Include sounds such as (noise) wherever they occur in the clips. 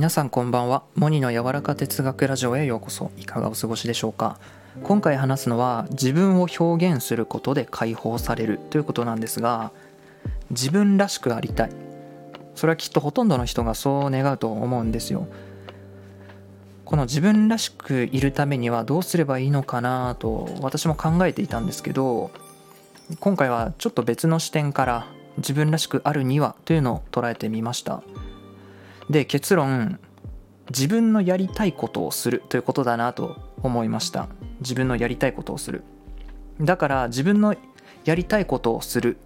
皆さんこんばんは。モニの柔らか哲学ラジオへようこそ。いかがお過ごしでしょうか。今回話すのは自分を表現することで解放されるということなんですが自分らしくありたい。それはきっとほとんどの人がそう願うと思うんですよ。この自分らしくいるためにはどうすればいいのかなと私も考えていたんですけど今回はちょっと別の視点から自分らしくあるにはというのを捉えてみました。で結論自分のやりたいことをするということだなと思いました。自分のやりたいことをする。だから自分のやりたいことをする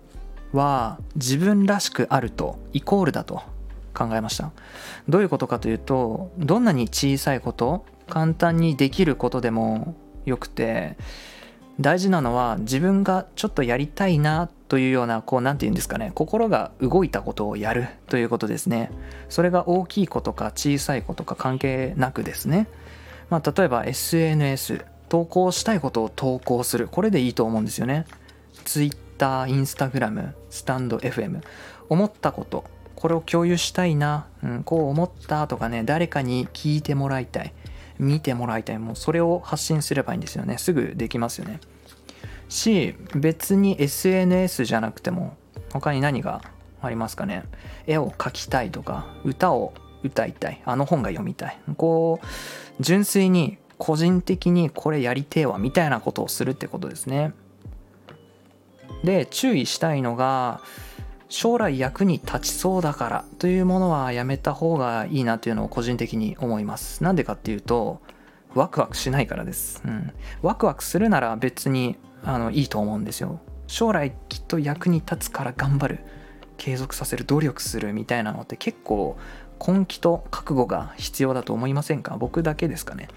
は自分らしくあるとイコールだと考えました。どういうことかというとどんなに小さいこと簡単にできることでもよくて大事なのは自分がちょっとやりたいなというようなこう何て言うんですかね心が動いたことをやるということですね。それが大きいことか小さいことか関係なくですね。まあ例えば SNS 投稿したいことを投稿する。これでいいと思うんですよね。Twitter、Instagram、スタンド FM 思ったことこれを共有したいな、うん、こう思ったとかね誰かに聞いてもらいたい。見てもらいたい。もうそれを発信すればいいんですよね。すぐできますよね。し別に SNS じゃなくても他に何がありますかね。絵を描きたいとか歌を歌いたい。あの本が読みたい。こう純粋に個人的にこれやりてえわみたいなことをするってことですね。で注意したいのが将来役に立ちそうだからというものはやめた方がいいなというのを個人的に思います。なんでかっていうとワクワクしないからです、うん、ワクワクするなら別にあのいいと思うんですよ。将来きっと役に立つから頑張る。継続させる努力するみたいなのって結構根気と覚悟が必要だと思いませんか？僕だけですかね。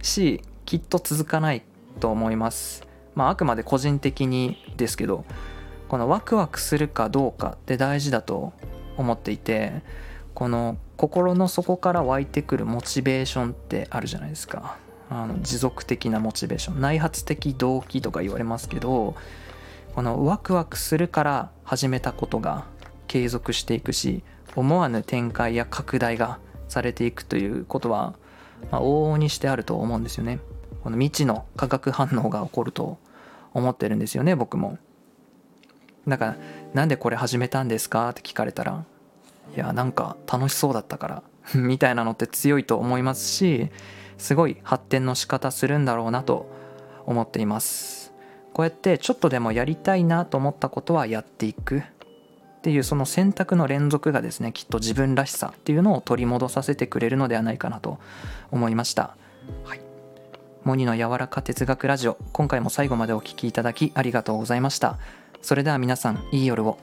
しきっと続かないと思います。まああくまで個人的にですけどこのワクワクするかどうかって大事だと思っていてこの心の底から湧いてくるモチベーションってあるじゃないですか。あの持続的なモチベーション。内発的動機とか言われますけどこのワクワクするから始めたことが継続していくし思わぬ展開や拡大がされていくということは、まあ、往々にしてあると思うんですよね。この未知の化学反応が起こると思ってるんですよね僕も。だからなんでこれ始めたんですか？って聞かれたらいやなんか楽しそうだったから (laughs) みたいなのって強いと思いますしすごい発展の仕方するんだろうなと思っています。こうやってちょっとでもやりたいなと思ったことはやっていく。っていうその選択の連続がですねきっと自分らしさっていうのを取り戻させてくれるのではないかなと思いました。はい。モニの柔らか哲学ラジオ今回も最後までお聴きいただきありがとうございましたそれでは皆さんいい夜を。